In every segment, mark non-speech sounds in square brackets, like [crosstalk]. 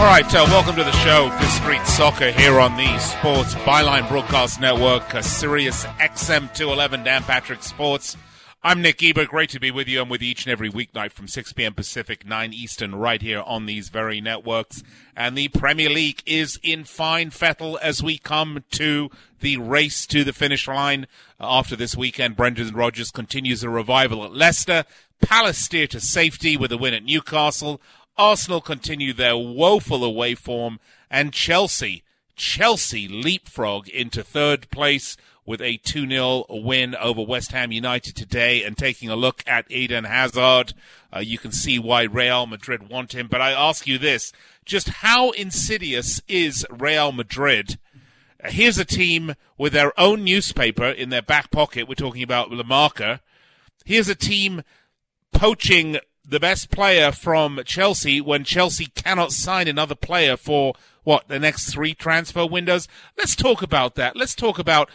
All right, uh, welcome to the show, Fifth Street Soccer, here on the Sports Byline Broadcast Network, uh, Sirius XM 211, Dan Patrick Sports. I'm Nick Geber. Great to be with you. I'm with you each and every weeknight from 6 p.m. Pacific, 9 Eastern, right here on these very networks. And the Premier League is in fine fettle as we come to the race to the finish line. Uh, after this weekend, Brendan Rodgers continues a revival at Leicester. Palace steer to safety with a win at Newcastle. Arsenal continue their woeful away form, and Chelsea, Chelsea leapfrog into third place with a 2 0 win over West Ham United today. And taking a look at Eden Hazard, uh, you can see why Real Madrid want him. But I ask you this just how insidious is Real Madrid? Here's a team with their own newspaper in their back pocket. We're talking about La Marca. Here's a team poaching the best player from Chelsea when Chelsea cannot sign another player for what the next three transfer windows. Let's talk about that. Let's talk about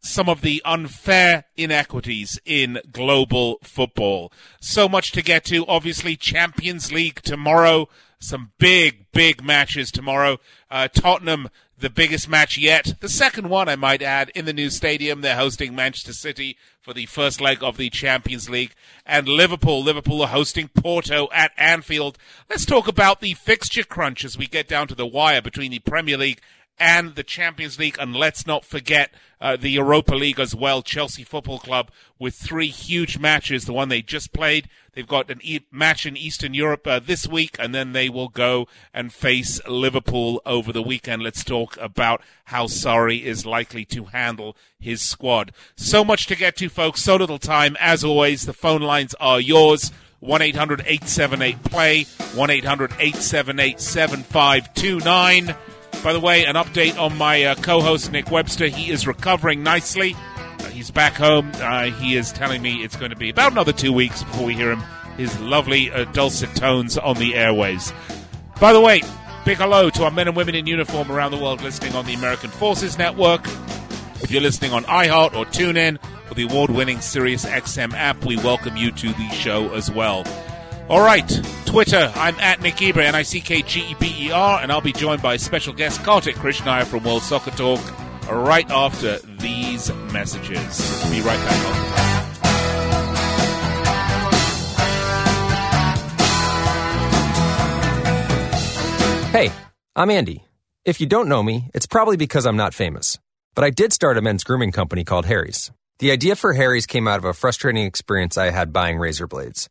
some of the unfair inequities in global football. So much to get to. Obviously, Champions League tomorrow. Some big, big matches tomorrow. Uh, Tottenham the biggest match yet. The second one, I might add, in the new stadium. They're hosting Manchester City for the first leg of the Champions League. And Liverpool, Liverpool are hosting Porto at Anfield. Let's talk about the fixture crunch as we get down to the wire between the Premier League and the Champions League. And let's not forget uh, the Europa League as well. Chelsea Football Club with three huge matches. The one they just played. They've got e- match in Eastern Europe uh, this week, and then they will go and face Liverpool over the weekend. Let's talk about how Sarri is likely to handle his squad. So much to get to, folks. So little time. As always, the phone lines are yours. 1 800 878 play, 1 800 878 7529. By the way, an update on my uh, co host, Nick Webster. He is recovering nicely. Uh, he's back home. Uh, he is telling me it's going to be about another two weeks before we hear him, his lovely uh, dulcet tones on the airways. By the way, big hello to our men and women in uniform around the world listening on the American Forces Network. If you're listening on iHeart or TuneIn or the award winning Sirius XM app, we welcome you to the show as well. All right, Twitter, I'm at Nick Geber, N-I-C-K-G-E-B-E-R, and I'll be joined by special guest Kartik Krishnaiyer from World Soccer Talk right after these messages. Be right back. Hey, I'm Andy. If you don't know me, it's probably because I'm not famous. But I did start a men's grooming company called Harry's. The idea for Harry's came out of a frustrating experience I had buying razor blades.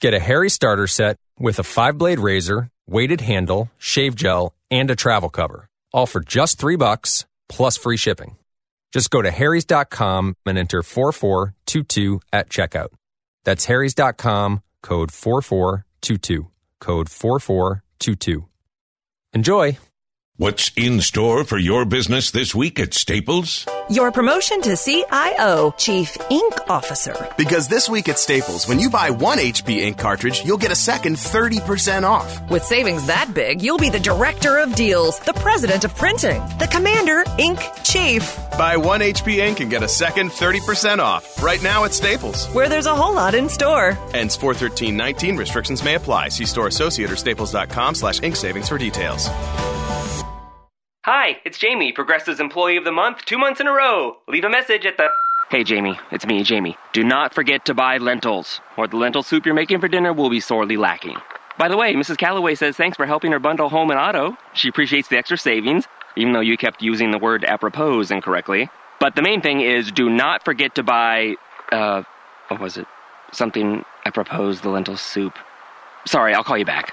Get a Harry starter set with a five blade razor, weighted handle, shave gel, and a travel cover. All for just three bucks plus free shipping. Just go to harrys.com and enter 4422 at checkout. That's harrys.com, code 4422. Code 4422. Enjoy! What's in store for your business this week at Staples? Your promotion to CIO, Chief Ink Officer. Because this week at Staples, when you buy one HP ink cartridge, you'll get a second 30% off. With savings that big, you'll be the Director of Deals, the President of Printing, the Commander Ink Chief. Buy one HP ink and get a second 30% off. Right now at Staples. Where there's a whole lot in store. Ends 41319. Restrictions may apply. See store associate or staples.com slash ink savings for details. Hi, it's Jamie, Progressive's Employee of the Month, two months in a row. Leave a message at the. Hey, Jamie, it's me, Jamie. Do not forget to buy lentils, or the lentil soup you're making for dinner will be sorely lacking. By the way, Mrs. Calloway says thanks for helping her bundle home and auto. She appreciates the extra savings, even though you kept using the word apropos incorrectly. But the main thing is do not forget to buy, uh, what was it? Something apropos the lentil soup. Sorry, I'll call you back.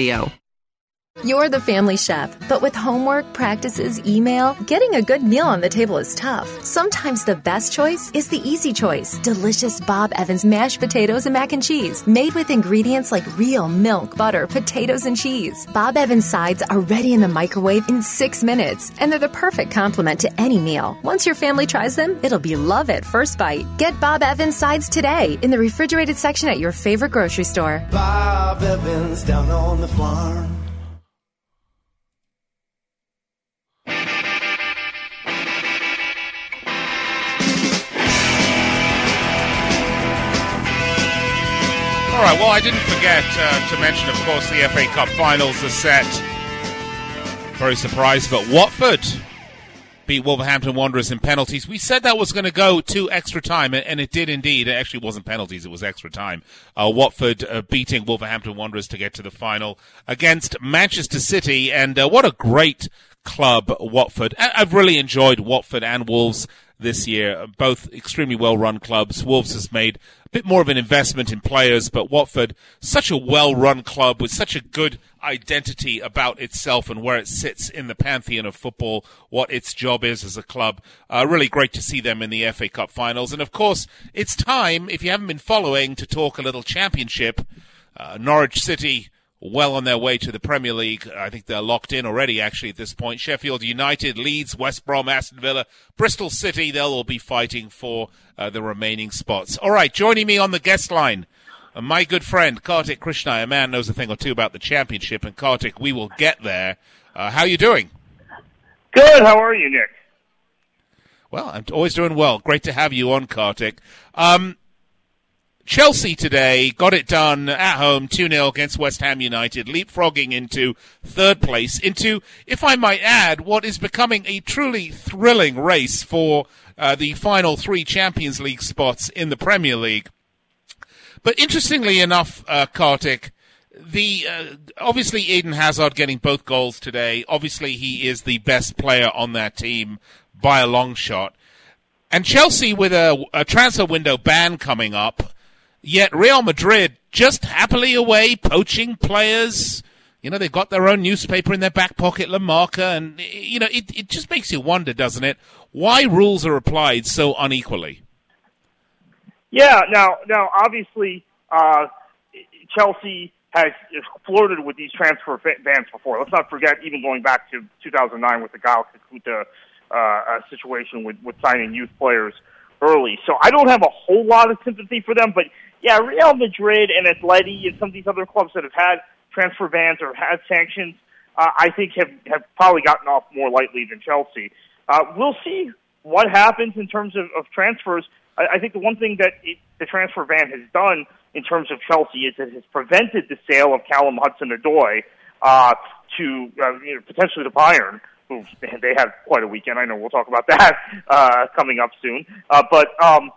video. You're the family chef, but with homework, practices, email, getting a good meal on the table is tough. Sometimes the best choice is the easy choice. Delicious Bob Evans mashed potatoes and mac and cheese, made with ingredients like real milk, butter, potatoes, and cheese. Bob Evans sides are ready in the microwave in six minutes, and they're the perfect complement to any meal. Once your family tries them, it'll be love at first bite. Get Bob Evans sides today in the refrigerated section at your favorite grocery store. Bob Evans down on the farm. All right, well, I didn't forget uh, to mention, of course, the FA Cup finals are set. Very surprised, but Watford beat Wolverhampton Wanderers in penalties. We said that was going to go to extra time, and it did indeed. It actually wasn't penalties, it was extra time. Uh, Watford uh, beating Wolverhampton Wanderers to get to the final against Manchester City, and uh, what a great club, Watford. I've really enjoyed Watford and Wolves this year. Both extremely well run clubs. Wolves has made bit more of an investment in players, but Watford, such a well run club with such a good identity about itself and where it sits in the pantheon of football, what its job is as a club. Uh, really great to see them in the FA Cup finals. And of course, it's time, if you haven't been following, to talk a little championship. Uh, Norwich City well on their way to the Premier League. I think they're locked in already, actually, at this point. Sheffield United, Leeds, West Brom, Aston Villa, Bristol City, they'll all be fighting for uh, the remaining spots. All right, joining me on the guest line, uh, my good friend, Kartik Krishna, a man knows a thing or two about the championship. And Kartik, we will get there. Uh, how are you doing? Good. How are you, Nick? Well, I'm always doing well. Great to have you on, Kartik. Um, Chelsea today got it done at home 2 0 against West Ham United, leapfrogging into third place, into, if I might add, what is becoming a truly thrilling race for uh, the final three Champions League spots in the Premier League. But interestingly enough, uh, Kartik, the uh, obviously Eden Hazard getting both goals today. Obviously, he is the best player on that team by a long shot. And Chelsea with a, a transfer window ban coming up Yet Real Madrid just happily away poaching players. You know, they've got their own newspaper in their back pocket, La Marca, and, you know, it, it just makes you wonder, doesn't it, why rules are applied so unequally? Yeah, now, now obviously, uh, Chelsea has flirted with these transfer bans before. Let's not forget, even going back to 2009 with the Gael Kakuta uh, situation with, with signing youth players early. So I don't have a whole lot of sympathy for them, but yeah, Real Madrid and Atleti and some of these other clubs that have had transfer bans or had sanctions, uh, I think have have probably gotten off more lightly than Chelsea. Uh, we'll see what happens in terms of, of transfers. I, I think the one thing that it, the transfer ban has done in terms of Chelsea is it has prevented the sale of Callum Hudson-Odoi uh, to uh, you know, potentially to Bayern. Who they have quite a weekend. I know we'll talk about [laughs] that uh, coming up soon. Uh, but um,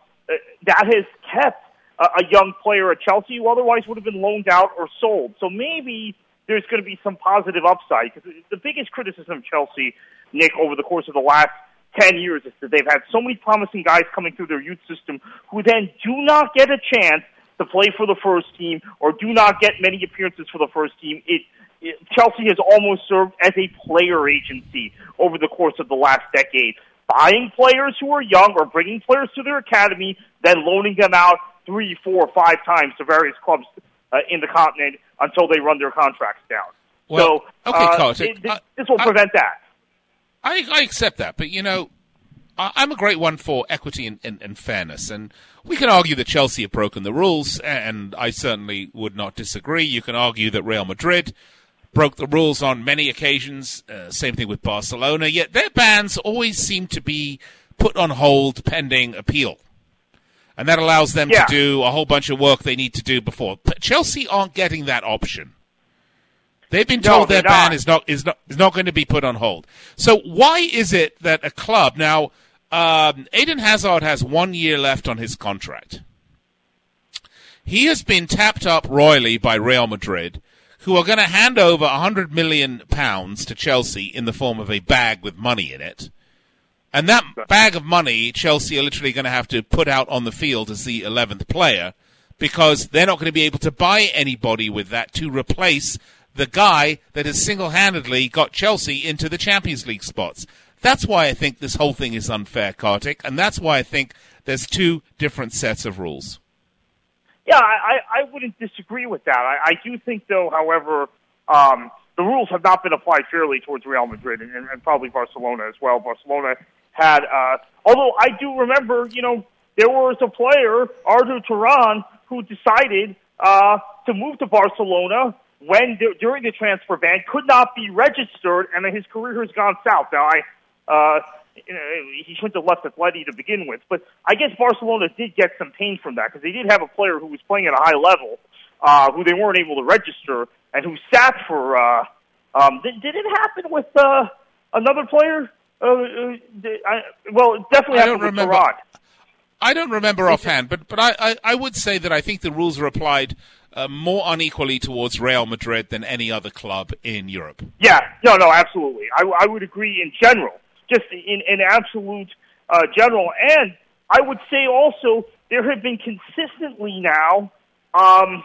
that has kept a, young player at Chelsea who otherwise would have been loaned out or sold. So maybe there's going to be some positive upside because the biggest criticism of Chelsea, Nick, over the course of the last 10 years is that they've had so many promising guys coming through their youth system who then do not get a chance to play for the first team or do not get many appearances for the first team. It, it, Chelsea has almost served as a player agency over the course of the last decade, buying players who are young or bringing players to their academy, then loaning them out three, four, five times to various clubs uh, in the continent until they run their contracts down. Well, so, okay, uh, coach, it, I- this will prevent that. I, I accept that, but you know, I- I'm a great one for equity and, and, and fairness, and we can argue that Chelsea have broken the rules, and I certainly would not disagree. You can argue that Real Madrid broke the rules on many occasions. Uh, same thing with Barcelona. Yet their bans always seem to be put on hold pending appeal. And that allows them Yeah. to do a whole bunch of work they need to do before. But Chelsea aren't getting that option. They've been No, told their they're ban not. is not is not is not going to be put on hold. So why is it that a club now? Um, Eden Hazard has one year left on his contract. He has been tapped up royally by Real Madrid, who are going to hand over a hundred million pounds to Chelsea in the form of a bag with money in it. And that bag of money, Chelsea are literally going to have to put out on the field as the 11th player because they're not going to be able to buy anybody with that to replace the guy that has single handedly got Chelsea into the Champions League spots. That's why I think this whole thing is unfair, Kartik, and that's why I think there's two different sets of rules. Yeah, I, I wouldn't disagree with that. I, I do think, though, however, um, the rules have not been applied fairly towards Real Madrid and, and probably Barcelona as well. Barcelona had, uh, although I do remember, you know, there was a player, Arda Turan, who decided uh, to move to Barcelona when during the transfer ban could not be registered, and his career has gone south. Now, I uh, you know, he shouldn't have left Atleti to begin with, but I guess Barcelona did get some pain from that because they did have a player who was playing at a high level, uh, who they weren't able to register, and who sat for. Uh, um, did, did it happen with uh, another player? Uh, uh, I, well, definitely I don't remember. I don't remember offhand, but but I, I, I would say that I think the rules are applied uh, more unequally towards Real Madrid than any other club in Europe. Yeah, no, no, absolutely. I, I would agree in general, just in, in absolute uh, general. And I would say also there have been consistently now um,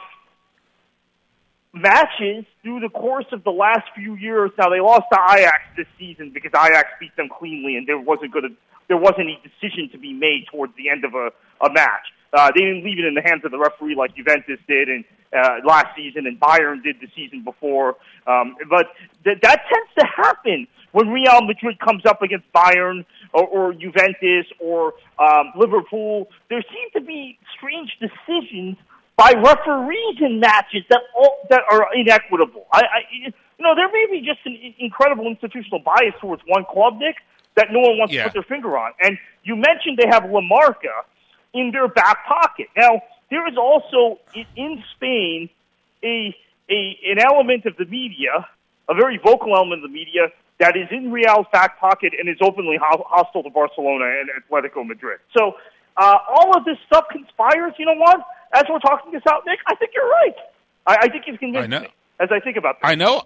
matches through the course of the last few years. Now they lost to Ajax this season because Ajax beat them cleanly, and there wasn't going to there wasn't a decision to be made towards the end of a, a match. Uh, they didn't leave it in the hands of the referee like Juventus did and uh, last season, and Bayern did the season before. Um, but th- that tends to happen when Real Madrid comes up against Bayern or, or Juventus or um, Liverpool. There seem to be strange decisions by referees in matches that all, that are inequitable. I, I, you know, there may be just an incredible institutional bias towards one club, Nick, that no one wants Yeah. to put their finger on. And you mentioned they have La Marca in their back pocket. Now, there is also in, in Spain a, a an element of the media, a very vocal element of the media that is in Real's back pocket and is openly ho- hostile to Barcelona and Atletico Madrid. So uh, all of this stuff conspires. You know what? As we're talking this out, Nick, I think you're right. I, I think you've convinced I know. me as I think about this. I know,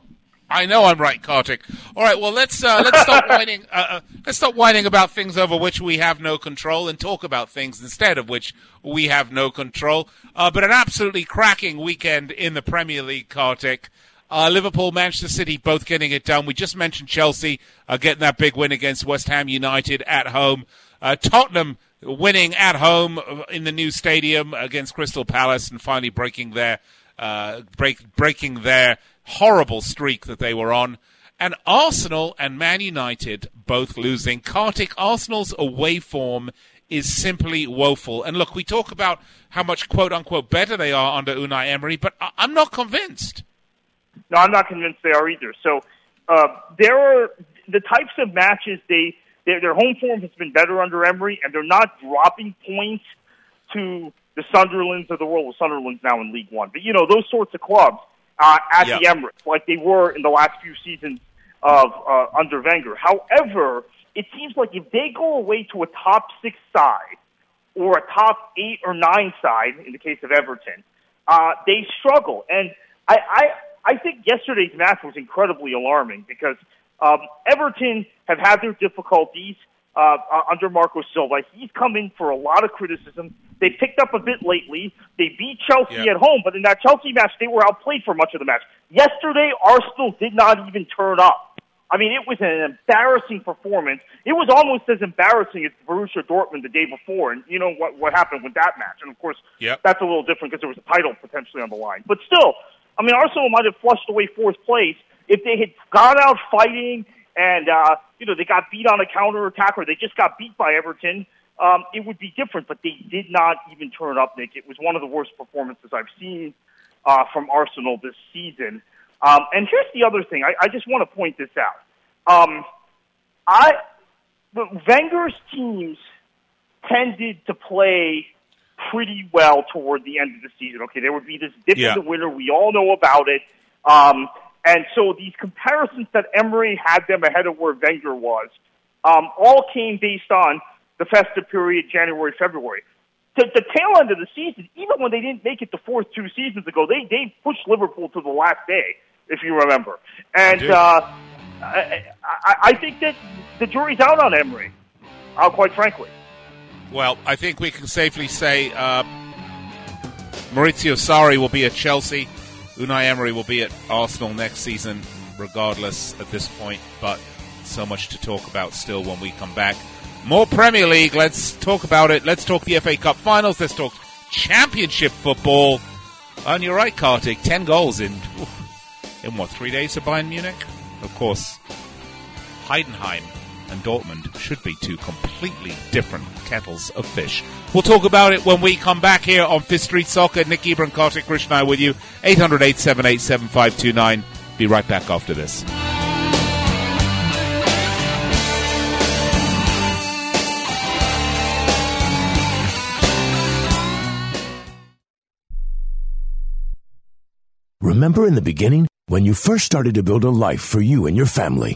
I know, I'm right, Kartik. All right, well let's uh, let's stop [laughs] whining. Uh, uh, let's stop whining about things over which we have no control, and talk about things instead of which we have no control. Uh, but an absolutely cracking weekend in the Premier League, Kartik. Uh, Liverpool, Manchester City, both getting it done. We just mentioned Chelsea uh, getting that big win against West Ham United at home. Uh, Tottenham winning at home in the new stadium against Crystal Palace and finally breaking their uh, break, breaking their horrible streak that they were on. And Arsenal and Man United both losing. Kartik, Arsenal's away form is simply woeful. And look, we talk about how much quote unquote better they are under Unai Emery, but I- I'm not convinced. No, I'm not convinced they are either. So uh, there are the types of matches they their, their home form has been better under Emery, and they're not dropping points to the Sunderlands of the world. Well, Sunderland's now in League One, but you know those sorts of clubs uh, at the Emirates, like they were in the last few seasons of uh, under Wenger. However, it seems like if they go away to a top six side or a top eight or nine side in the case of Everton, uh, they struggle. And I, I, I think yesterday's match was incredibly alarming because um, Everton have had their difficulties uh, uh, under Marco Silva. He's come in for a lot of criticism. They picked up a bit lately. They beat Chelsea Yeah. at home, but in that Chelsea match, they were outplayed for much of the match. Yesterday, Arsenal did not even turn up. I mean, it was an embarrassing performance. It was almost as embarrassing as Borussia Dortmund the day before. And you know what what happened with that match. And of course, Yep. that's a little different because there was a title potentially on the line. But still, I mean, Arsenal might have flushed away fourth place if they had gone out fighting and uh, you know they got beat on a counter attack or they just got beat by Everton. Um, it would be different, but they did not even turn up, Nick. It was one of the worst performances I've seen uh, from Arsenal this season. Um, and here's the other thing. I, I just want to point this out. Um, I the Wenger's teams tended to play pretty well toward the end of the season. Okay, there would be this dip Yeah. in the winter. We all know about it. Um, and so these comparisons that Emery had them ahead of where Wenger was, um, all came based on the festive period, January, February. To the tail end of the season, even when they didn't make it the fourth two seasons ago, they they pushed Liverpool to the last day, if you remember. And do. uh, I, I, I think that the jury's out on Emery. Uh, quite frankly. Well, I think we can safely say uh, Maurizio Sarri will be at Chelsea. Unai Emery will be at Arsenal next season, regardless at this point. But so much to talk about still when we come back. More Premier League. Let's talk about it. Let's talk the FA Cup finals. Let's talk Championship football. And you're right, Kartik. Ten goals in in what three days for Bayern Munich? Of course, Heidenheim and Dortmund should be two completely different kettles of fish. We'll talk about it when we come back here on Fifth Street Soccer. Nick Ebron, Kartik Krishnaiyer with you. 800 878 7529. Be right back after this. Remember in the beginning, when you first started to build a life for you and your family?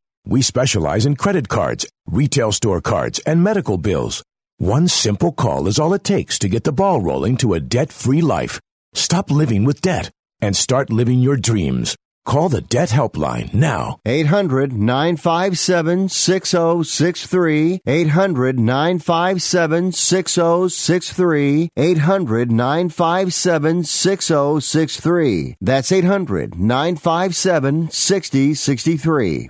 We specialize in credit cards, retail store cards, and medical bills. One simple call is all it takes to get the ball rolling to a debt free life. Stop living with debt and start living your dreams. Call the Debt Helpline now. 800 957 6063. 800 957 6063. 800 957 6063. That's 800 957 6063.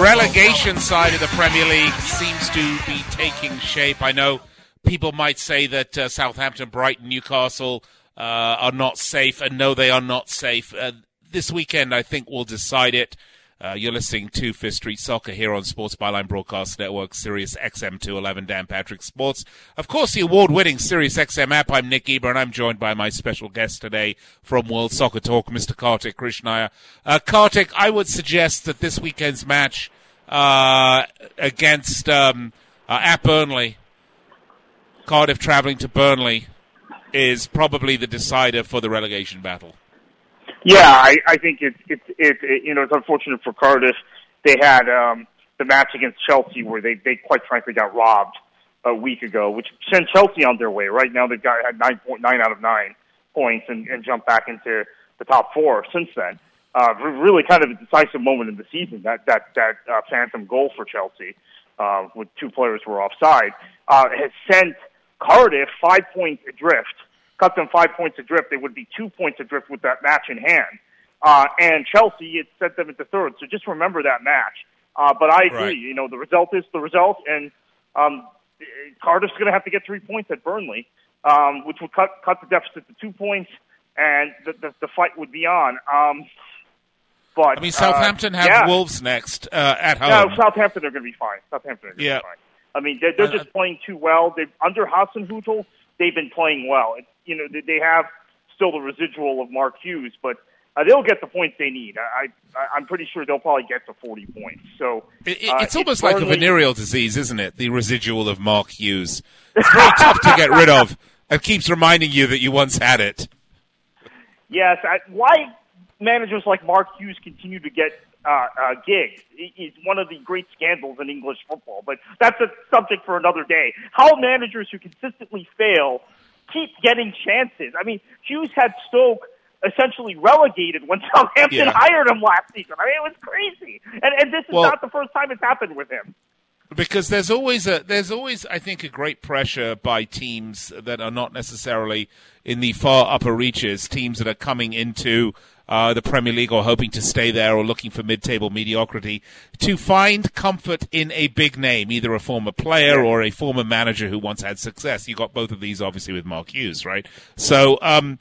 Relegation side of the Premier League seems to be taking shape. I know people might say that uh, Southampton, Brighton, Newcastle uh, are not safe, and no, they are not safe. Uh, this weekend, I think, will decide it. Uh, you're listening to Fifth Street Soccer here on Sports Byline Broadcast Network, Sirius XM 211, Dan Patrick Sports. Of course, the award winning Sirius XM app. I'm Nick Geber, and I'm joined by my special guest today from World Soccer Talk, Mr. Kartik Krishnaiyer. Uh, Kartik, I would suggest that this weekend's match uh, against um, uh, at Burnley, Cardiff travelling to Burnley, is probably the decider for the relegation battle. Yeah, I, I think it's it's it, it you know it's unfortunate for Cardiff. They had um, the match against Chelsea where they they quite frankly got robbed a week ago, which sent Chelsea on their way. Right now they've got had nine point nine out of nine points and, and jumped back into the top four since then. Uh, really kind of a decisive moment in the season that that that uh, phantom goal for Chelsea uh, with two players were offside uh, has sent Cardiff five points adrift cut them five points adrift, they would be two points adrift with that match in hand. Uh, and Chelsea, it sent them into third. So just remember that match. Uh, but I agree. Right. You know, the result is the result, and um, Cardiff's going to have to get three points at Burnley, um, which would cut cut the deficit to two points, and the the, the fight would be on. Um, but I mean, Southampton uh, have yeah. Wolves next uh, at home. No, Southampton are going to be fine. Southampton are going to yeah. be fine. I mean, they're, they're Uh, just playing too well. They under Hasenhuttl, they've been playing well. It, you know, they- they have still the residual of Mark Hughes, but uh, they'll get the points they need. I, I I'm pretty sure they'll probably get to 40 points. So It, uh, it's almost like a venereal disease, isn't it? The residual of Mark Hughes. It's very tough to get rid of. It keeps reminding you that you once had it. Yes, I, why managers like Mark Hughes continue to get uh, uh, gigs is one of the great scandals in English football. But that's a subject for another day. How managers who consistently fail keep getting chances. I mean, Hughes had Stoke essentially relegated when [laughs] Southampton Yeah. hired him last season. I mean, it was crazy. And, and this is Well- not the first time it's happened with him. because there's always a there's always I think a great pressure by teams that are not necessarily in the far upper reaches, teams that are coming into uh, the Premier League or hoping to stay there or looking for mid-table mediocrity, to find comfort in a big name, either a former player or a former manager who once had success. You got both of these obviously with Mark Hughes, right? So. Um,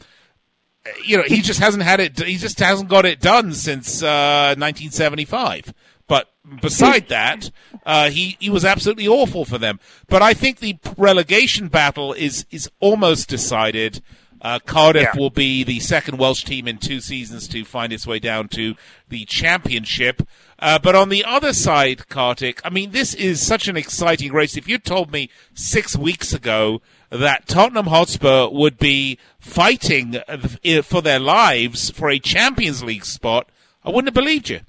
you know, he just hasn't had it. He just hasn't got it done since uh, 1975. But beside [laughs] that, uh, he he was absolutely awful for them. But I think the relegation battle is is almost decided. Uh, Cardiff Yeah. will be the second Welsh team in two seasons to find its way down to the championship. Uh, but on the other side, Kartik, I mean, this is such an exciting race. If you told me six weeks ago that Tottenham Hotspur would be fighting for their lives for a Champions League spot, I wouldn't have believed you.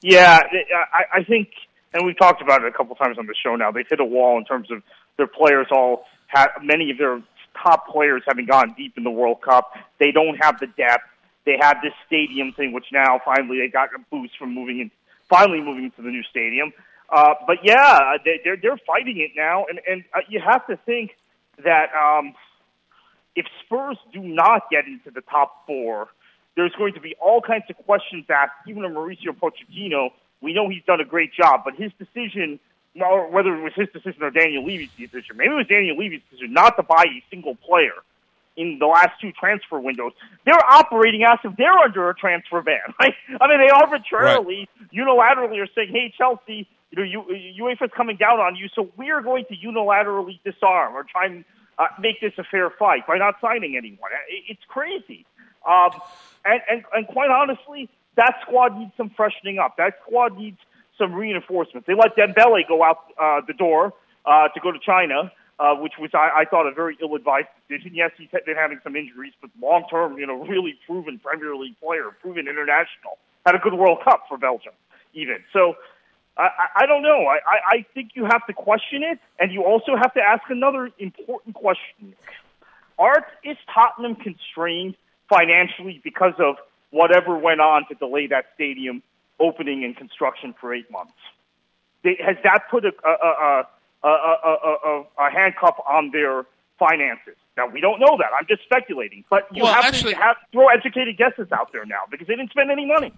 Yeah, I, I think, and we've talked about it a couple of times on the show now. They've hit a wall in terms of their players. All have many of their top players having gone deep in the World Cup. They don't have the depth. They have this stadium thing, which now finally they got a boost from moving in, finally moving to the new stadium. Uh, but yeah, they, they're they're fighting it now, and and uh, you have to think that um, if Spurs do not get into the top four, there's going to be all kinds of questions asked, even of Mauricio Pochettino. We know he's done a great job, but his decision, well, whether it was his decision or Daniel Levy's decision, maybe it was Daniel Levy's decision not to buy a single player in the last two transfer windows, they're operating as if they're under a transfer ban. [laughs] Right? I mean, they arbitrarily, right. unilaterally are saying, "Hey, Chelsea, you know, you, UEFA's coming down on you, so we are going to unilaterally disarm or try and uh, make this a fair fight by not signing anyone." It's crazy, um, and, and and quite honestly, that squad needs some freshening up. That squad needs some reinforcements. They let Dembele go out uh, the door uh, to go to China uh, which was I, I thought a very ill-advised decision. Yes, he's been having some injuries, but long-term, you know, really proven Premier League player, proven international, had a good World Cup for Belgium, even. So I, I don't know. I, I think you have to question it, and you also have to ask another important question. Art is Tottenham constrained financially because of whatever went on to delay that stadium opening and construction for eight months? They, has that put a, a, a, a, a, handcuff on their finances. Now we don't know that. I'm just speculating, but you well, have actually, to have, throw educated guesses out there now because they didn't spend any money.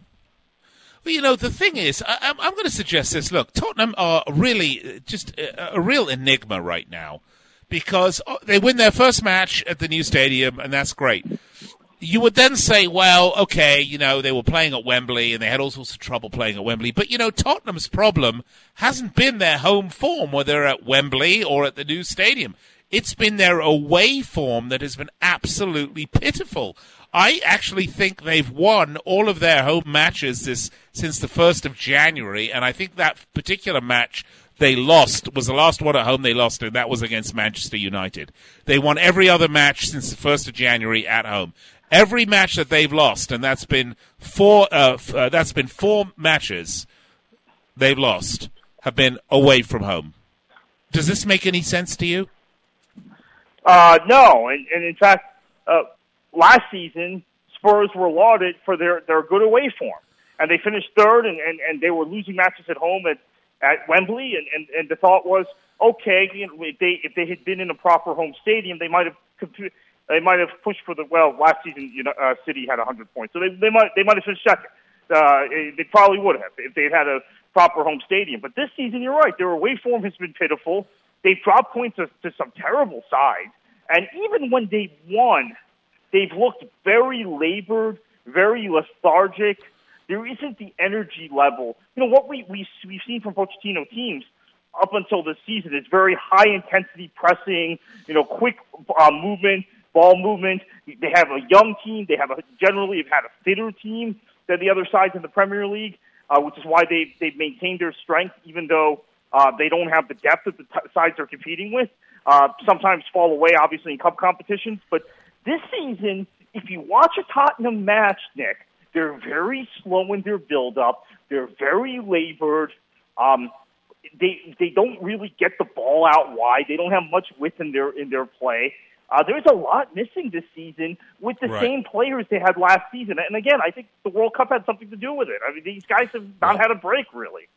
Well, you know, the thing is, I, am going to suggest this. Look, Tottenham are really just a, a, real enigma right now because uh, they win their first match at the new stadium, and that's great you would then say, well, okay, you know, they were playing at Wembley and they had all sorts of trouble playing at Wembley. But, you know, Tottenham's problem hasn't been their home form, whether at Wembley or at the new stadium. It's been their away form that has been absolutely pitiful. I actually think they've won all of their home matches this since the 1st of January, and I think that particular match they lost was the last one at home they lost, and that was against Manchester United. They won every other match since the 1st of January at home every match that they've lost, and that's been four. Uh, f- uh, that's been four matches they've lost have been away from home. Does this make any sense to you? Uh, no, and, and in fact, uh, last season Spurs were lauded for their their good away form, and they finished third, and, and, and they were losing matches at home at at Wembley, and, and, and the thought was, okay, you know, if they if they had been in a proper home stadium, they might have they might have pushed for the well last season. You know, uh, City had 100 points, so they they might they might have finished second. Uh, they probably would have if they had a proper home stadium. But this season, you're right. Their away form has been pitiful. They've dropped points to, to some terrible sides, and even when they've won, they've looked very labored, very lethargic. There isn't the energy level. You know what we we we've seen from Pochettino teams up until this season is very high intensity pressing. You know, quick uh, movement ball movement. They have a young team. They have a, generally have had a fitter team than the other sides in the Premier League, uh, which is why they they've maintained their strength, even though uh, they don't have the depth that the t- sides they're competing with. Uh, sometimes fall away, obviously in cup competitions. But this season, if you watch a Tottenham match, Nick, they're very slow in their build up. They're very labored. Um, they they don't really get the ball out wide. They don't have much width in their in their play. Uh, there's a lot missing this season with the right. same players they had last season. And again, I think the World Cup had something to do with it. I mean, these guys have not had a break, really.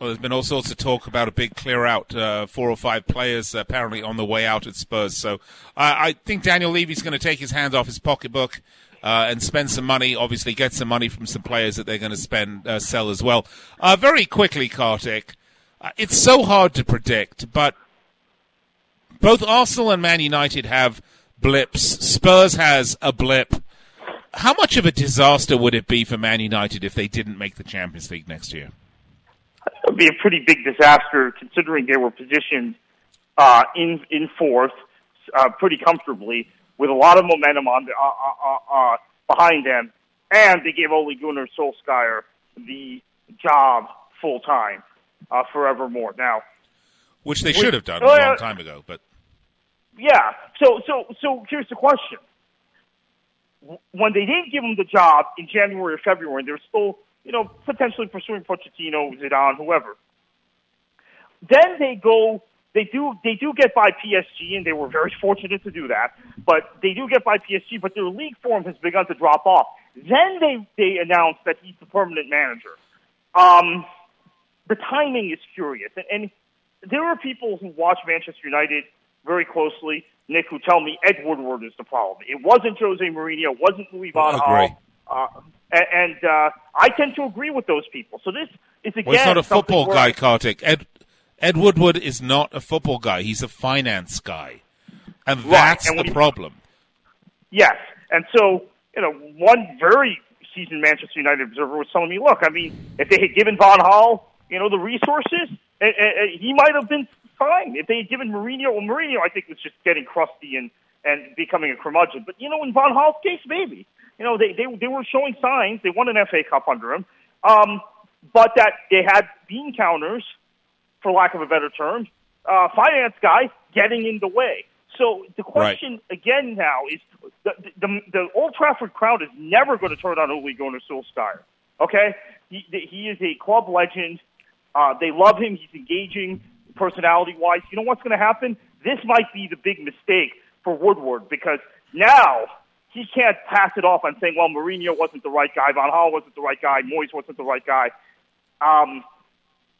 Well, there's been all sorts of talk about a big clear out, uh, four or five players apparently on the way out at Spurs. So uh, I think Daniel Levy's going to take his hands off his pocketbook uh, and spend some money. Obviously, get some money from some players that they're going to spend uh, sell as well. Uh, very quickly, Kartik, uh, it's so hard to predict, but both Arsenal and Man United have blips. Spurs has a blip. How much of a disaster would it be for Man United if they didn't make the Champions League next year? It would be a pretty big disaster considering they were positioned uh, in in fourth uh, pretty comfortably with a lot of momentum on the, uh, uh, uh, uh behind them, and they gave Ole Gunnar Solskjaer the job full time forevermore. Now, which they should have done a long time ago, but yeah. So so so here's the question: When they didn't give him the job in January or February, they're still you know potentially pursuing Pochettino, Zidane, whoever. Then they go. They do. They do get by PSG, and they were very fortunate to do that. But they do get by PSG, but their league form has begun to drop off. Then they they announce that he's the permanent manager. Um, the timing is curious, and, and there are people who watch Manchester United very closely, Nick, who tell me Ed Woodward is the problem. It wasn't Jose Mourinho, it wasn't Louis Van Gaal. Uh, and, and uh, I tend to agree with those people. So this is again. Well, he's not a football guy, Kartik. Ed Ed Woodward is not a football guy. He's a finance guy, and that's right. and the problem. Yes, and so you know, one very seasoned Manchester United observer was telling me, look, I mean, if they had given Van Gaal, you know, the resources, uh, uh, he might have been fine. If they had given Mourinho, well, Mourinho, I think was just getting crusty and and becoming a curmudgeon. But you know, in Van Gaal's case, maybe you know they they they were showing signs. They won an FA Cup under him, um, but that they had bean counters, for lack of a better term, uh, finance guy getting in the way. So the question right. again now is the, the the Old Trafford crowd is never going to turn on Ole Gunnar Solskjaer. Okay, he he is a club legend. Uh, they love him. He's engaging personality wise. You know what's going to happen? This might be the big mistake for Woodward because now he can't pass it off on saying, well, Mourinho wasn't the right guy, Van Gaal wasn't the right guy, Moyes wasn't the right guy. Um,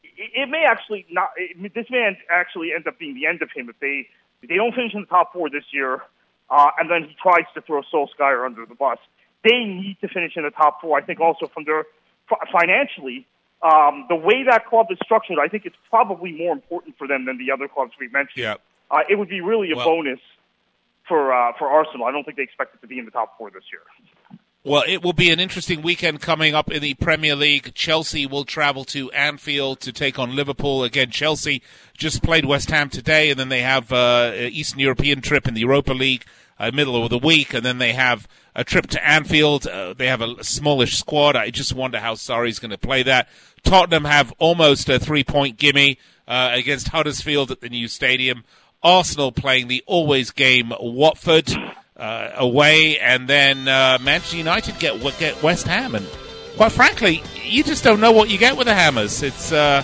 it, it may actually not. It, this man actually ends up being the end of him if they if they don't finish in the top four this year, uh, and then he tries to throw Solskjaer under the bus. They need to finish in the top four. I think also from their financially, um, the way that club is structured, I think it's probably more important for them than the other clubs we mentioned. Yeah. Uh, it would be really a well, bonus for uh, for Arsenal. I don't think they expect it to be in the top four this year. Well, it will be an interesting weekend coming up in the Premier League. Chelsea will travel to Anfield to take on Liverpool. Again, Chelsea just played West Ham today, and then they have uh, Eastern European trip in the Europa League uh, middle of the week, and then they have a trip to Anfield. Uh, they have a smallish squad. I just wonder how Sarri's going to play that. Tottenham have almost a three-point gimme uh, against Huddersfield at the new stadium. Arsenal playing the always game Watford uh, away, and then uh, Manchester United get get West Ham. And quite frankly, you just don't know what you get with the Hammers. It's uh,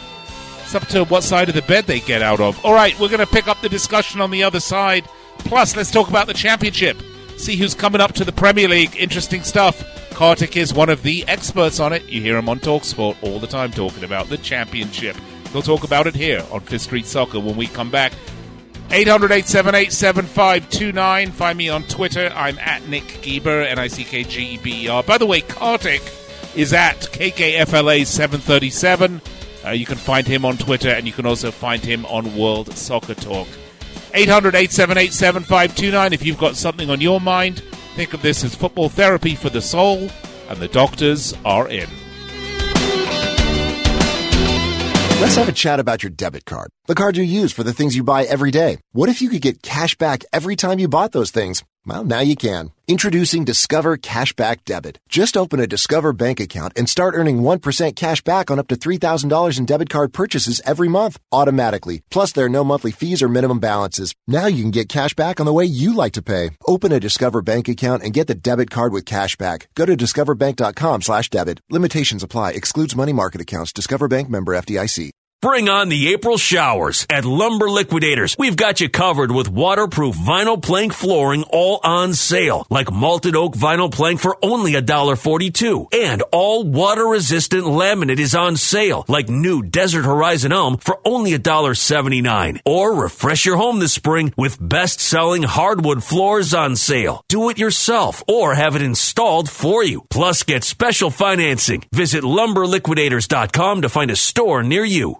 it's up to what side of the bed they get out of. All right, we're going to pick up the discussion on the other side. Plus, let's talk about the championship. See who's coming up to the Premier League. Interesting stuff. Kartik is one of the experts on it. You hear him on Talksport all the time talking about the championship. We'll talk about it here on Fifth Street Soccer when we come back. 800 878 7529. Find me on Twitter. I'm at Nick Geber, N I C K G E B E R. By the way, Kartik is at KKFLA 737. Uh, you can find him on Twitter and you can also find him on World Soccer Talk. 800 878 7529. If you've got something on your mind, think of this as football therapy for the soul, and the doctors are in. Let's have a chat about your debit card. The card you use for the things you buy every day. What if you could get cash back every time you bought those things? Well, now you can. Introducing Discover Cashback Debit. Just open a Discover bank account and start earning 1% cash back on up to $3,000 in debit card purchases every month, automatically. Plus, there are no monthly fees or minimum balances. Now you can get cash back on the way you like to pay. Open a Discover bank account and get the debit card with cash back. Go to discoverbank.com slash debit. Limitations apply. Excludes money market accounts. Discover Bank member FDIC. Bring on the April showers at Lumber Liquidators. We've got you covered with waterproof vinyl plank flooring all on sale, like malted oak vinyl plank for only $1.42. And all water resistant laminate is on sale, like new Desert Horizon Elm for only $1.79. Or refresh your home this spring with best selling hardwood floors on sale. Do it yourself or have it installed for you. Plus get special financing. Visit lumberliquidators.com to find a store near you.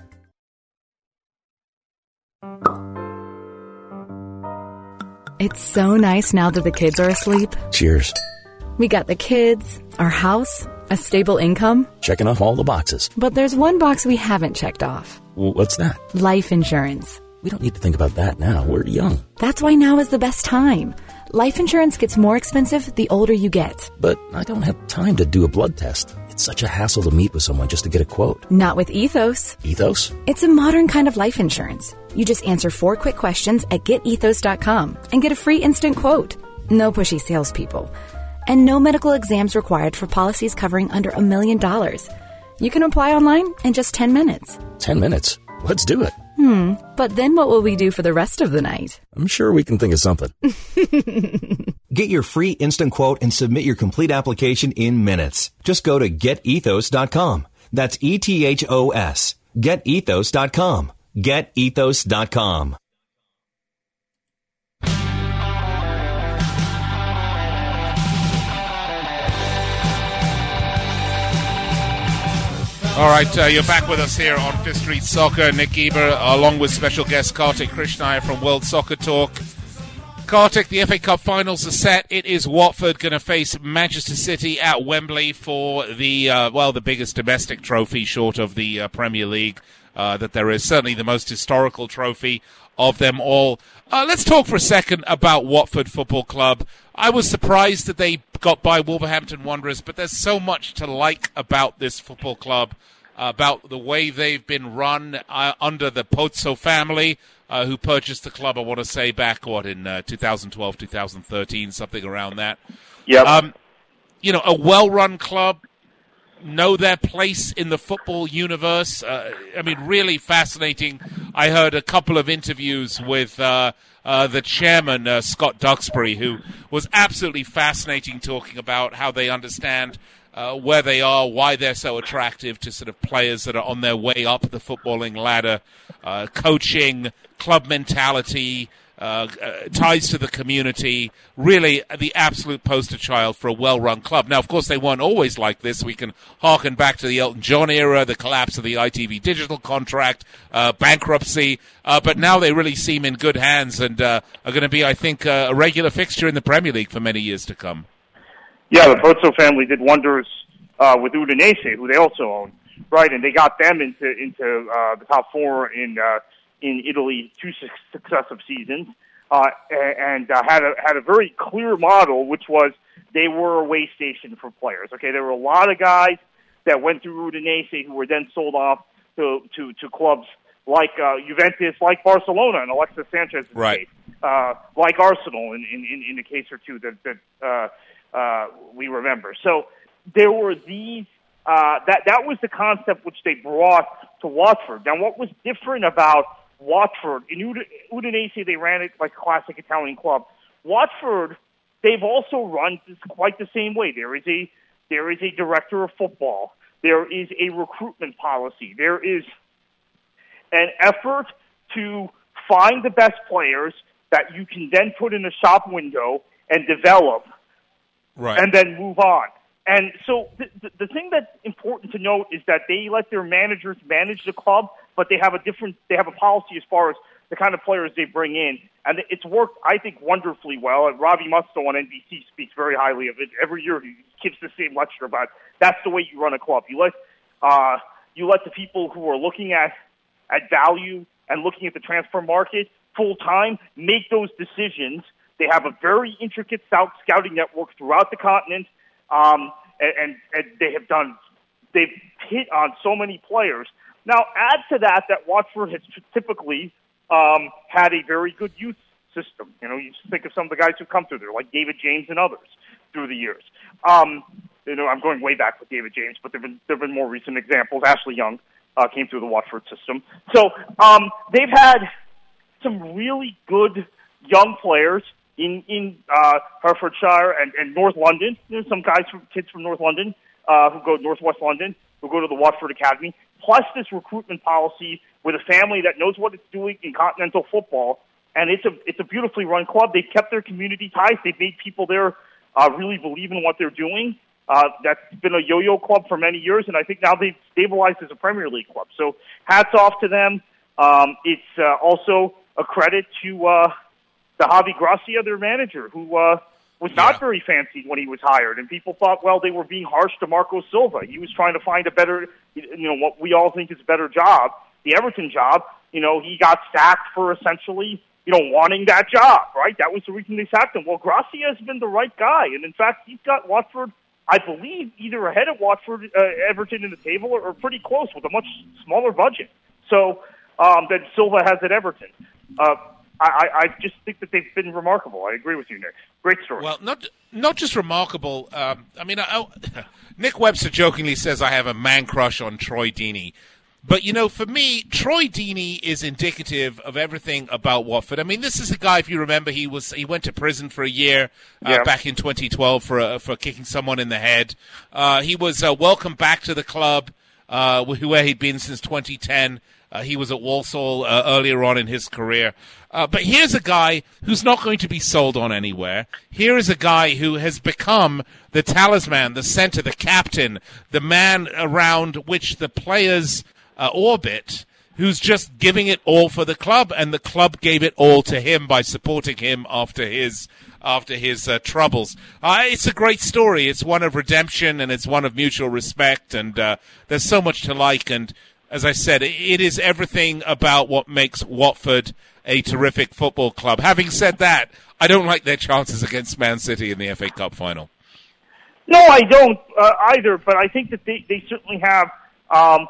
It's so nice now that the kids are asleep. Cheers. We got the kids, our house, a stable income. Checking off all the boxes. But there's one box we haven't checked off what's that? life insurance. We don't need to think about that now. We're young. That's why now is the best time. Life insurance gets more expensive the older you get. But I don't have time to do a blood test. Such a hassle to meet with someone just to get a quote. Not with Ethos. Ethos? It's a modern kind of life insurance. You just answer four quick questions at getethos.com and get a free instant quote. No pushy salespeople. And no medical exams required for policies covering under a million dollars. You can apply online in just 10 minutes. 10 minutes? Let's do it. Hmm, but then what will we do for the rest of the night? I'm sure we can think of something. [laughs] Get your free instant quote and submit your complete application in minutes. Just go to getethos.com. That's E T H O S. Getethos.com. Getethos.com. All right, uh, you're back with us here on Fifth Street Soccer. Nick Geber, along with special guest Kartik Krishnaiyer from World Soccer Talk. Kartik, the FA Cup finals are set. It is Watford going to face Manchester City at Wembley for the, uh, well, the biggest domestic trophy short of the uh, Premier League uh, that there is. Certainly the most historical trophy of them all. Uh, let's talk for a second about Watford Football Club. I was surprised that they got by Wolverhampton Wanderers, but there's so much to like about this football club, uh, about the way they've been run uh, under the Pozzo family, uh, who purchased the club, I want to say, back, what, in uh, 2012, 2013, something around that. Yeah. Um, you know, a well run club, know their place in the football universe. Uh, I mean, really fascinating. I heard a couple of interviews with uh, uh, the chairman, uh, Scott Duxbury, who was absolutely fascinating talking about how they understand. Uh, where they are, why they're so attractive to sort of players that are on their way up the footballing ladder, uh, coaching, club mentality, uh, uh, ties to the community, really the absolute poster child for a well-run club. Now, of course, they weren't always like this. We can harken back to the Elton John era, the collapse of the ITV digital contract, uh, bankruptcy, uh, but now they really seem in good hands and uh, are going to be, I think, uh, a regular fixture in the Premier League for many years to come. Yeah, the Pozzo family did wonders uh, with Udinese, who they also own, right? And they got them into into uh, the top four in uh, in Italy two su- successive seasons, uh, and uh, had a had a very clear model, which was they were a way station for players. Okay, there were a lot of guys that went through Udinese who were then sold off to to, to clubs like uh, Juventus, like Barcelona, and Alexis Sanchez, right? Case, uh, like Arsenal, in, in in a case or two that that uh, uh, we remember. So there were these. Uh, that that was the concept which they brought to Watford. Now, what was different about Watford in Ud- Udinese? They ran it like a classic Italian club. Watford, they've also run this quite the same way. There is a there is a director of football. There is a recruitment policy. There is an effort to find the best players that you can then put in a shop window and develop, right. and then move on. And so the, the, the thing that's important to note is that they let their managers manage the club, but they have a different, they have a policy as far as the kind of players they bring in. And it's worked, I think, wonderfully well. And Robbie Mustoe on NBC speaks very highly of it. Every year he gives the same lecture about that's the way you run a club. You let, uh, you let the people who are looking at, at value and looking at the transfer market full time make those decisions. They have a very intricate scouting network throughout the continent um, and, and, and they have done, they've hit on so many players. Now, add to that that Watford has typically um, had a very good youth system. You know, you think of some of the guys who come through there, like David James and others through the years. Um, you know, I'm going way back with David James, but there've been there've been more recent examples. Ashley Young uh, came through the Watford system, so um, they've had some really good young players in in uh, Hertfordshire and, and North London. There's some guys from kids from North London uh, who go Northwest London who go to the Watford Academy. Plus this recruitment policy with a family that knows what it's doing in continental football, and it's a it's a beautifully run club. They've kept their community ties. They've made people there uh, really believe in what they're doing. Uh, that's been a yo-yo club for many years, and I think now they've stabilized as a Premier League club. So hats off to them. Um, it's uh, also a credit to uh, the Javi Gracia, their manager, who uh, was not very fancy when he was hired, and people thought, well, they were being harsh to Marco Silva. He was trying to find a better, you know, what we all think is a better job, the Everton job. You know, he got sacked for essentially you know, wanting that job, right? That was the reason they sacked him. Well, Gracia has been the right guy, and in fact, he's got Watford, I believe, either ahead of Watford, uh, Everton in the table, or, or pretty close with a much smaller budget. So um, than Silva has at Everton. Uh, I, I just think that they've been remarkable. I agree with you, Nick. Great story. Well, not not just remarkable. Um, I mean, I, I, [laughs] Nick Webster jokingly says I have a man crush on Troy Deeney. But you know, for me, Troy Deeney is indicative of everything about Watford. I mean, this is a guy. If you remember, he was he went to prison for a year uh, Yeah. back in 2012 for uh, for kicking someone in the head. Uh, he was uh, welcomed back to the club, uh, where he'd been since 2010. Uh, he was at Walsall uh, earlier on in his career. Uh, but here's a guy who's not going to be sold on anywhere. Here is a guy who has become the talisman, the center, the captain, the man around which the players uh, orbit, who's just giving it all for the club, and the club gave it all to him by supporting him after his after his uh, troubles. Uh, it's a great story. It's one of redemption and it's one of mutual respect, and uh, there's so much to like. And as I said, it, is everything about what makes Watford a terrific football club. Having said that, I don't like their chances against Man City in the FA Cup final. No, I don't uh, either. But I think that they, they certainly have um,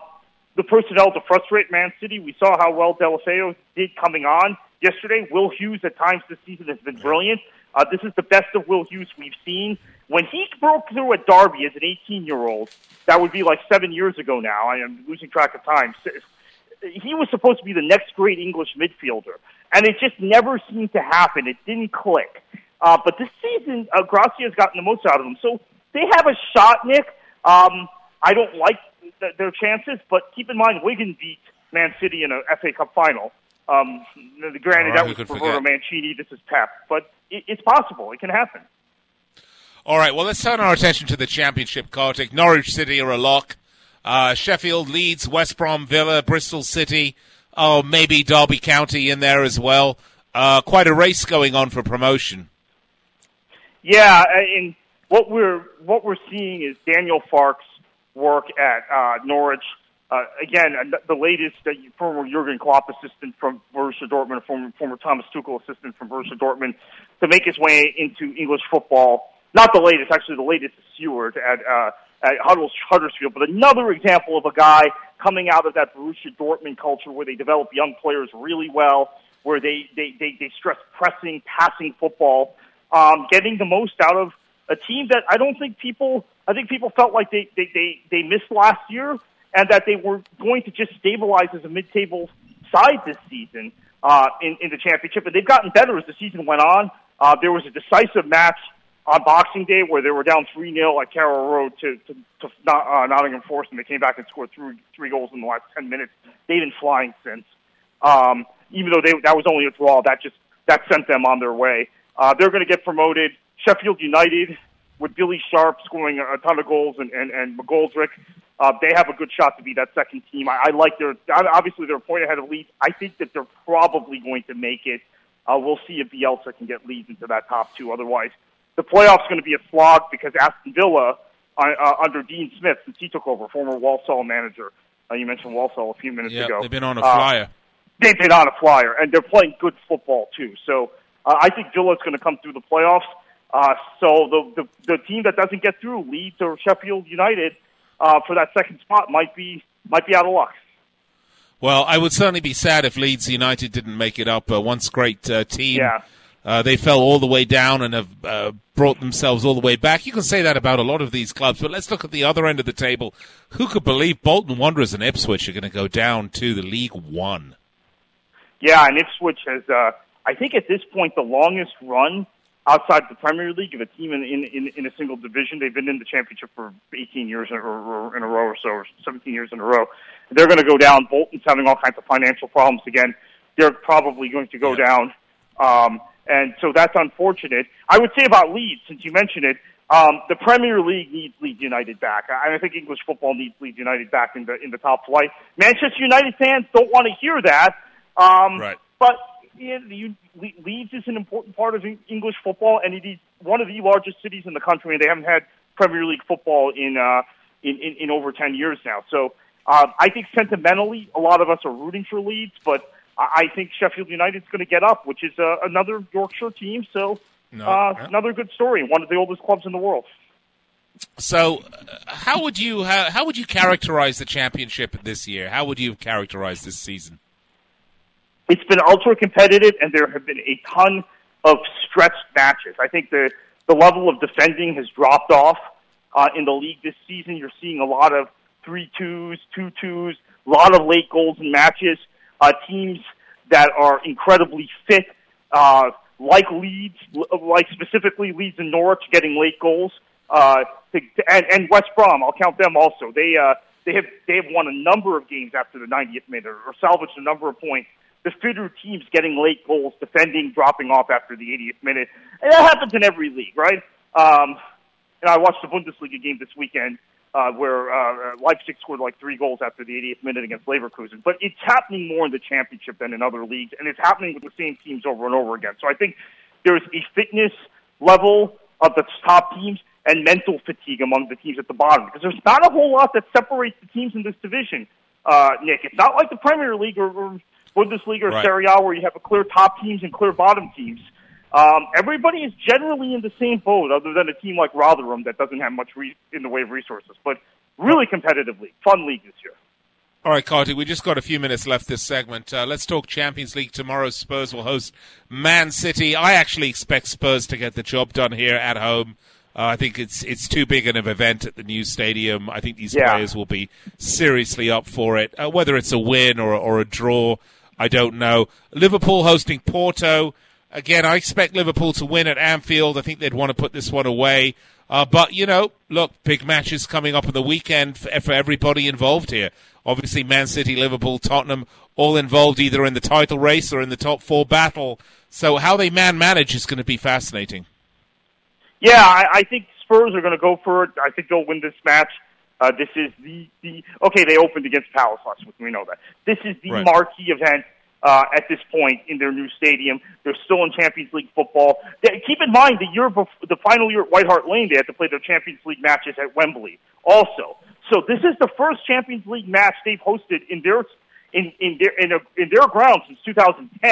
the personnel to frustrate Man City. We saw how well Deulofeu did coming on yesterday. Will Hughes at times this season has been brilliant. Uh, this is the best of Will Hughes we've seen. When he broke through at Derby as an 18-year-old, that would be like seven years ago now. I am losing track of time. He was supposed to be the next great English midfielder, and it just never seemed to happen. It didn't click. Uh, but this season, uh, Gracia has gotten the most out of him. So they have a shot, Nick. Um, I don't like th- their chances, but keep in mind, Wigan beat Man City in a FA Cup final. Um, granted, right, that was Roberto? Mancini. This is Pep, but it, it's possible. It can happen. All right, well, let's turn our attention to the championship, Kartik. Norwich City are a lock. Uh, Sheffield, Leeds, West Brom, Villa, Bristol City. Oh, maybe Derby County in there as well. Uh, quite a race going on for promotion. Yeah, and what we're what we're seeing is Daniel Farke's work at uh, Norwich. Uh, again, uh, the latest uh, former Jurgen Klopp assistant from Borussia Dortmund, former former Thomas Tuchel assistant from Borussia Dortmund, to make his way into English football. Not the latest, actually, the latest is Siewert at uh, at Huddersfield, but another example of a guy coming out of that Borussia Dortmund culture where they develop young players really well, where they they they, they stress pressing, passing football, um, getting the most out of a team that I don't think people I think people felt like they they they, they missed last year and that they were going to just stabilize as a mid-table side this season uh, in in the championship, and they've gotten better as the season went on. Uh, there was a decisive match on Boxing Day where they were down three 0 at Carrow Road to to, to not, uh, Nottingham Forest, and they came back and scored three three goals in the last ten minutes. They've been flying since. Um, even though they, that was only a draw, that just that sent them on their way. Uh, they're going to get promoted. Sheffield United with Billy Sharp scoring a ton of goals and and, and McGoldrick. Uh, they have a good shot to be that second team. I, I like their obviously they're a point ahead of Leeds. I think that they're probably going to make it. Uh, we'll see if Bielsa can get Leeds into that top two. Otherwise, the playoffs going to be a slog because Aston Villa uh, uh, under Dean Smith since he took over, former Walsall manager. Uh, you mentioned Walsall a few minutes Yeah, ago. they've been on a Uh, flyer. they've been on a flyer, and they're playing good football too. So uh, I think Villa's going to come through the playoffs. Uh, so the, the the team that doesn't get through, Leeds or Sheffield United, uh, for that second spot might be might be out of luck. Well, I would certainly be sad if Leeds United didn't make it up. Uh, once great uh, team. Yeah. Uh, they fell all the way down and have uh, brought themselves all the way back. You can say that about a lot of these clubs, but let's look at the other end of the table. Who could believe Bolton Wanderers and Ipswich are going to go down to the League One? Yeah, and Ipswich has, uh, I think, at this point, the longest run outside the Premier League of a team in in, in, a single division. They've been in the championship for 18 years in, or, or in a row or so, or 17 years in a row. They're going to go down. Bolton's having all kinds of financial problems again. They're probably going to go down. Um, and so that's unfortunate. I would say about Leeds, since you mentioned it, um, the Premier League needs Leeds United back. I I think English football needs Leeds United back in the in the top flight. Manchester United fans don't want to hear that. Um, Right. But yeah, you, Leeds is an important part of English football, and it is one of the largest cities in the country, and they haven't had Premier League football in uh, in, in, in over ten years now. So uh, I think sentimentally, a lot of us are rooting for Leeds, but I, I think Sheffield United's going to get up, which is uh, another Yorkshire team. So No, uh, yeah. another good story. One of the oldest clubs in the world. So, uh, how would you how, how would you characterize the championship this year? How would you characterize this season? It's been ultra competitive, and there have been a ton of stretched matches. I think the the level of defending has dropped off uh, in the league this season. You're seeing a lot of three twos, two twos, a lot of late goals in matches. Uh, teams that are incredibly fit, uh, like Leeds, like specifically Leeds and Norwich, getting late goals. Uh, to, and, and West Brom, I'll count them also. They uh, they have they have won a number of games after the 90th minute, or salvaged a number of points. The fitter teams getting late goals, defending, dropping off after the 80th minute, and that happens in every league, right? Um, and I watched the Bundesliga game this weekend uh, where uh, Leipzig scored like three goals after the 80th minute against Leverkusen. But it's happening more in the championship than in other leagues, and it's happening with the same teams over and over again. So I think there's a fitness level of the top teams and mental fatigue among the teams at the bottom because there's not a whole lot that separates the teams in this division. Uh, Nick, it's not like the Premier League or, or Bundesliga or Right. Serie A where you have a clear top teams and clear bottom teams. Um, everybody is generally in the same boat, other than a team like Rotherham that doesn't have much re- in the way of resources. But really competitively, fun league this year. All right, Carty, we just got a few minutes left this segment. Uh, let's talk Champions League tomorrow. Spurs will host Man City. I actually expect Spurs to get the job done here at home. Uh, I think it's it's too big an event at the new stadium. I think these Yeah. players will be seriously up for it. Uh, whether it's a win or or a draw, I don't know. Liverpool hosting Porto. Again, I expect Liverpool to win at Anfield. I think they'd want to put this one away. Uh, but, you know, look, big matches coming up on the weekend for, for everybody involved here. Obviously, Man City, Liverpool, Tottenham, all involved either in the title race or in the top four battle. So how they man manage is going to be fascinating. Yeah, I, I think Spurs are going to go for it. I think they'll win this match. Uh, this is the, the okay. They opened against Palace last week. We know that. This is the Right. marquee event uh, at this point in their new stadium. They're still in Champions League football. They, keep in mind the year before, the final year at White Hart Lane, they had to play their Champions League matches at Wembley. Also, so this is the first Champions League match they've hosted in their in in their in, a, in their ground since 2010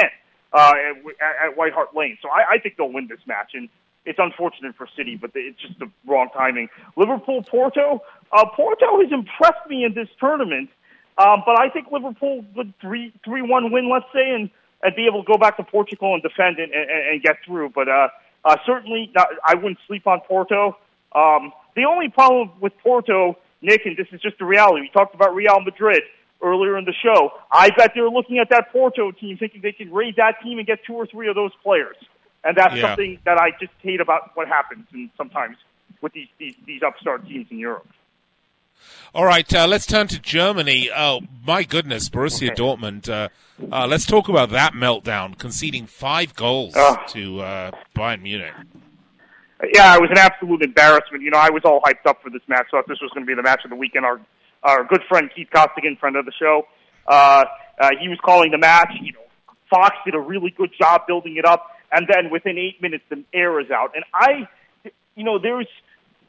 uh, at, at White Hart Lane. So I, I think they'll win this match, and it's unfortunate for City, but it's just the wrong timing. Liverpool, Porto. Uh, Porto has impressed me in this tournament, um, but I think Liverpool would three three one win, let's say, and and be able to go back to Portugal and defend and, and, and get through. But uh, uh, certainly, not, I wouldn't sleep on Porto. Um, the only problem with Porto, Nick, and this is just the reality. We talked about Real Madrid earlier in the show. I bet they're looking at that Porto team, thinking they can raid that team and get two or three of those players. And that's Yeah. something that I just hate about what happens and sometimes with these, these these upstart teams in Europe. All right, uh, let's turn to Germany. Oh, my goodness, Borussia Dortmund. Uh, uh, let's talk about that meltdown, conceding five goals to uh, Bayern Munich. Yeah, it was an absolute embarrassment. You know, I was all hyped up for this match. Thought this was going to be the match of the weekend. Our our good friend Keith Costigan, friend of the show, uh, uh, he was calling the match. You know, Fox did a really good job building it up, and then within eight minutes, the air is out. And I, you know, there's.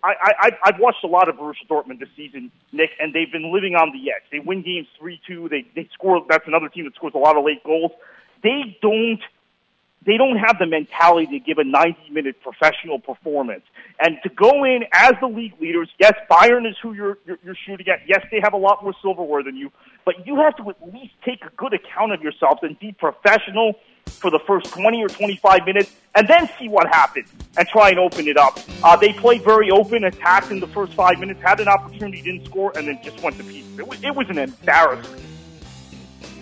I, I, I've watched a lot of Borussia Dortmund this season, Nick, and they've been living on the edge. They win games three two. They they score. That's another team that scores a lot of late goals. They don't they don't have the mentality to give a 90 minute professional performance. And to go in as the league leaders, yes, Bayern is who you're, you're, you're shooting at. Yes, they have a lot more silverware than you, but you have to at least take a good account of yourselves and be professional for the first 20 or 25 minutes and then see what happens and try and open it up. Uh, they played very open, attacked in the first five minutes, had an opportunity, didn't score, and then just went to pieces. It was, it was an embarrassment.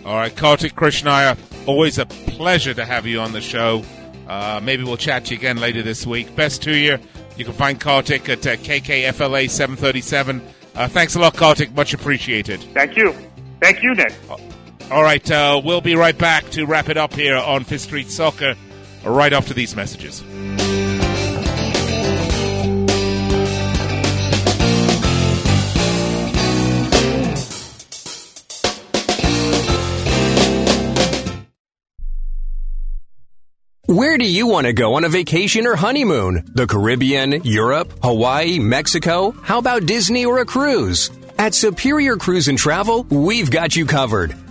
All right, Kartik Krishnaiyer, always a pleasure to have you on the show. Uh, maybe we'll chat to you again later this week. Best to you. You can find Kartik at uh, KKFLA 737. Uh, thanks a lot, Kartik. Much appreciated. Thank you. Thank you, Nick. All right, uh, we'll be right back to wrap it up here on Fifth Street Soccer right after these messages. Where do you want to go on a vacation or honeymoon? The Caribbean, Europe, Hawaii, Mexico? How about Disney or a cruise? At Superior Cruise and Travel, we've got you covered.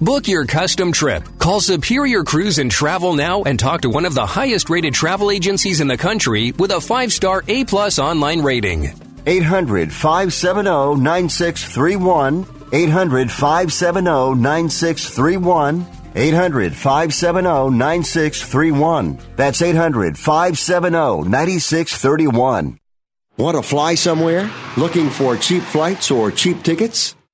Book your custom trip. Call Superior Cruise and Travel now and talk to one of the highest rated travel agencies in the country with a five star A plus online rating. 800 570 9631. 800 570 9631. 800 570 9631. That's 800 570 9631. Want to fly somewhere? Looking for cheap flights or cheap tickets?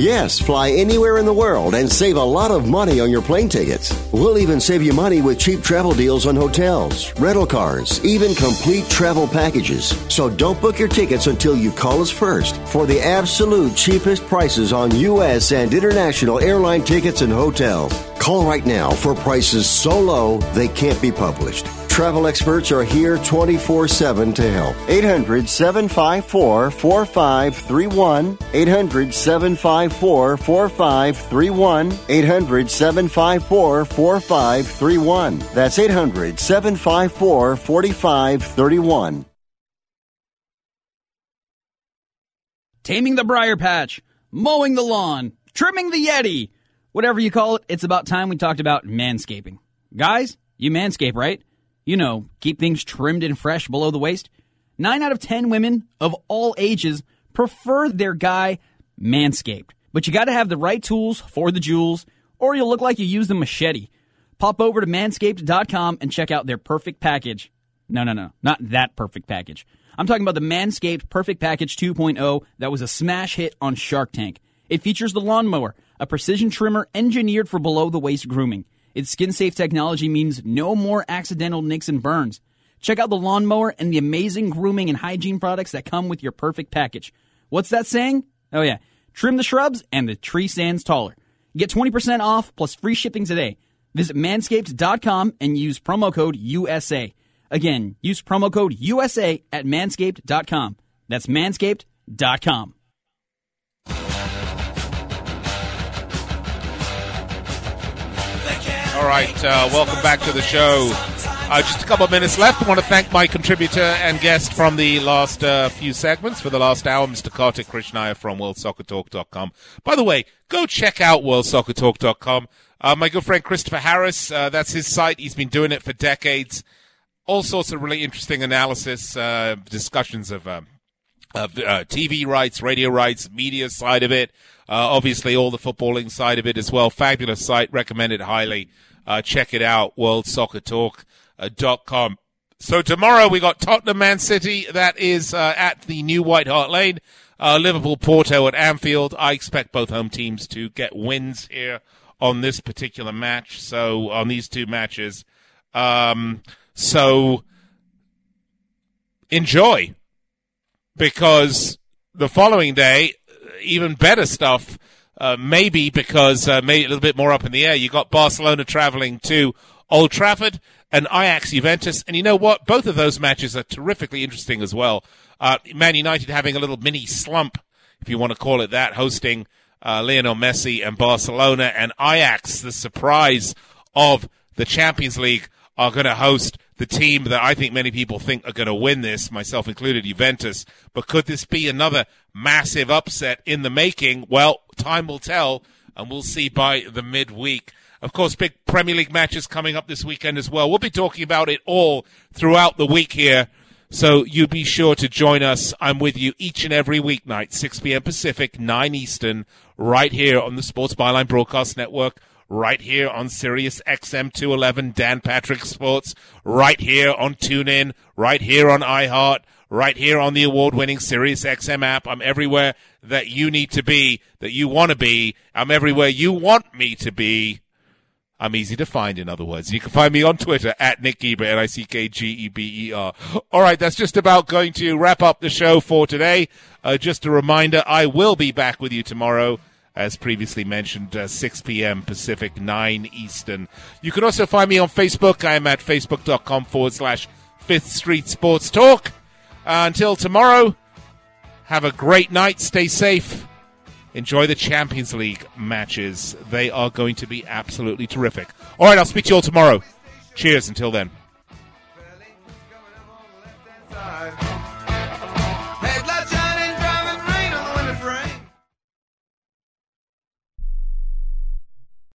Yes, fly anywhere in the world and save a lot of money on your plane tickets. We'll even save you money with cheap travel deals on hotels, rental cars, even complete travel packages. So don't book your tickets until you call us first for the absolute cheapest prices on U.S. and international airline tickets and hotels. Call right now for prices so low they can't be published. Travel experts are here 24 7 to help. 800 754 4531. 800 754 4531. 800 754 4531. That's 800 754 4531. Taming the briar patch, mowing the lawn, trimming the Yeti. Whatever you call it, it's about time we talked about manscaping. Guys, you manscape, right? You know, keep things trimmed and fresh below the waist. Nine out of ten women of all ages prefer their guy manscaped. But you gotta have the right tools for the jewels, or you'll look like you used a machete. Pop over to manscaped.com and check out their perfect package. No, no, no, not that perfect package. I'm talking about the Manscaped Perfect Package 2.0 that was a smash hit on Shark Tank. It features the lawnmower, a precision trimmer engineered for below the waist grooming. Its skin safe technology means no more accidental nicks and burns. Check out the lawnmower and the amazing grooming and hygiene products that come with your perfect package. What's that saying? Oh, yeah. Trim the shrubs and the tree stands taller. Get 20% off plus free shipping today. Visit manscaped.com and use promo code USA. Again, use promo code USA at manscaped.com. That's manscaped.com. All right, uh, welcome back to the show. Uh, just a couple of minutes left. I want to thank my contributor and guest from the last uh, few segments for the last hour, Mr. Kartik Krishnaiyer from WorldSoccerTalk.com. By the way, go check out WorldSoccerTalk.com. Uh, my good friend Christopher Harris, uh, that's his site. He's been doing it for decades. All sorts of really interesting analysis, uh, discussions of, um, of uh, TV rights, radio rights, media side of it. Uh, obviously, all the footballing side of it as well. Fabulous site, recommend it highly. Uh, check it out, worldsoccertalk.com. So tomorrow we got Tottenham Man City. That is uh, at the new White Hart Lane. Uh, Liverpool Porto at Anfield. I expect both home teams to get wins here on this particular match. So on these two matches, um, so enjoy because the following day, even better stuff. Uh, maybe because uh, maybe a little bit more up in the air. You got Barcelona traveling to Old Trafford and Ajax Juventus, and you know what? Both of those matches are terrifically interesting as well. Uh, Man United having a little mini slump, if you want to call it that, hosting uh, Lionel Messi and Barcelona, and Ajax, the surprise of the Champions League, are going to host the team that I think many people think are going to win this, myself included, Juventus. But could this be another massive upset in the making? Well, time will tell, and we'll see by the midweek. Of course, big Premier League matches coming up this weekend as well. We'll be talking about it all throughout the week here. So you be sure to join us. I'm with you each and every weeknight, 6 p.m. Pacific, 9 Eastern, right here on the Sports Byline Broadcast Network right here on Sirius XM 211, Dan Patrick Sports, right here on TuneIn, right here on iHeart, right here on the award winning Sirius XM app. I'm everywhere that you need to be, that you want to be. I'm everywhere you want me to be. I'm easy to find, in other words. You can find me on Twitter at Nick Geber, N-I-C-K-G-E-B-E-R. All right, that's just about going to wrap up the show for today. Uh, just a reminder, I will be back with you tomorrow, as previously mentioned, uh, 6 p.m. Pacific, 9 Eastern. You can also find me on Facebook. I am at facebook.com forward slash Fifth Street Sports Talk. Uh, until tomorrow, have a great night. Stay safe. Enjoy the Champions League matches. They are going to be absolutely terrific. All right, I'll speak to you all tomorrow. Cheers until then.